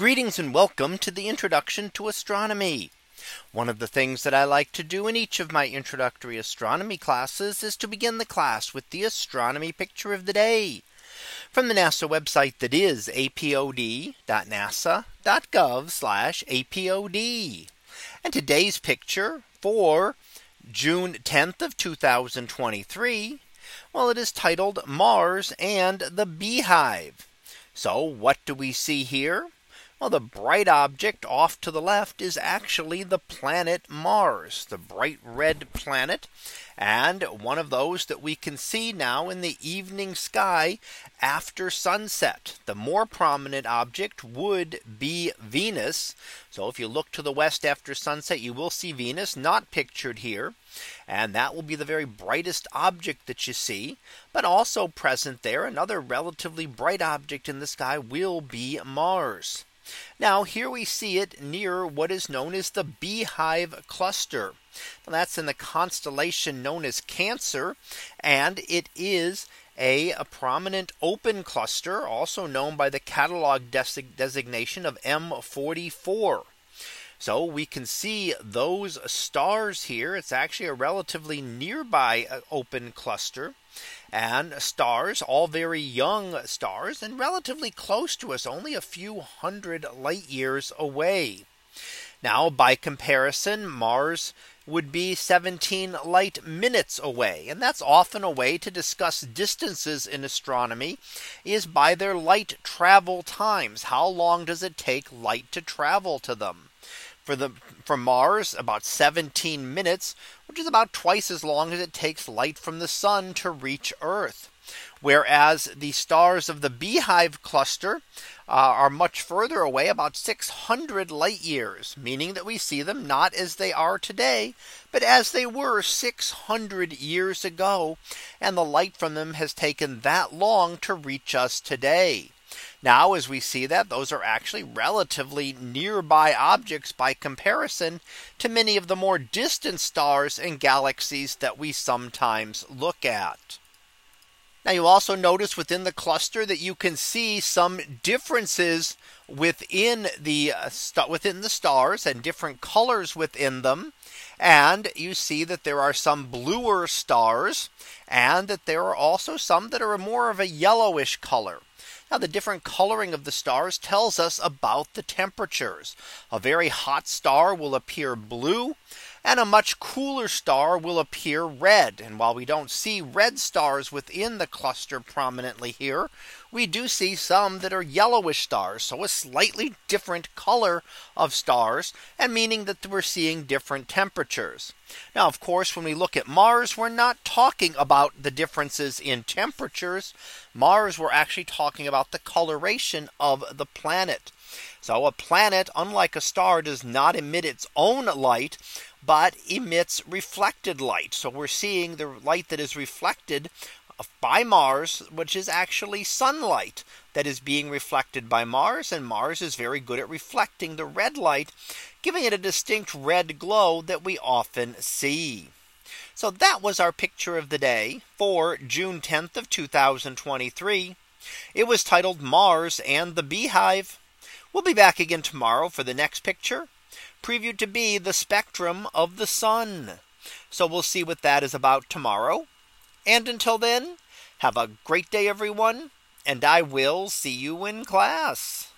Greetings and welcome to the introduction to astronomy. One of the things that I like to do in each of my introductory astronomy classes is to begin the class with the astronomy picture of the day from the NASA website that is apod.nasa.gov apod. And today's picture for June 10th of 2023. Well, it is titled Mars and the Beehive. So what do we see here? Well, the bright object off to the left is actually the planet Mars, the bright red planet, and one of those that we can see now in the evening sky after sunset. The more prominent object would be Venus. So if you look to the west after sunset, you will see Venus not pictured here. And that will be the very brightest object that you see. But also present there, another relatively bright object in the sky will be Mars. Now here we see it near what is known as the Beehive cluster. Now, that's in the constellation known as Cancer. And it is a, a, prominent open cluster, also known by the catalog designation of M44. So we can see those stars here. It's actually a relatively nearby uh, open cluster and stars, all very young stars and relatively close to us, only a few hundred light years away. Now, by comparison, Mars would be 17 light minutes away. And that's often a way to discuss distances in astronomy is by their light travel times. How long does it take light to travel to them? For the from Mars about 17 minutes, which is about twice as long as it takes light from the sun to reach Earth. Whereas the stars of the Beehive cluster uh, are much further away, about 600 light years, meaning that we see them not as they are today, but as they were 600 years ago. And the light from them has taken that long to reach us today. Now, as we see that those are actually relatively nearby objects by comparison to many of the more distant stars and galaxies that we sometimes look at. Now you also notice within the cluster that you can see some differences within the uh, within the stars and different colors within them. And you see that there are some bluer stars and that there are also some that are more of a yellowish color. Now the different coloring of the stars tells us about the temperatures. A very hot star will appear blue and a much cooler star will appear red. And while we don't see red stars within the cluster prominently here, we do see some that are yellowish stars. So a slightly different color of stars and meaning that we're seeing different temperatures. Now, of course, when we look at Mars, we're not talking about the differences in temperatures. Mars, we're actually talking about the coloration of the planet. So a planet, unlike a star, does not emit its own light, but emits reflected light. So we're seeing the light that is reflected by Mars, which is actually sunlight that is being reflected by Mars. And Mars is very good at reflecting the red light, giving it a distinct red glow that we often see. So that was our picture of the day for June 10th of 2023. It was titled Mars and the Beehive. We'll be back again tomorrow for the next picture previewed to be the spectrum of the sun. So we'll see what that is about tomorrow. And until then, have a great day, everyone. And I will see you in class.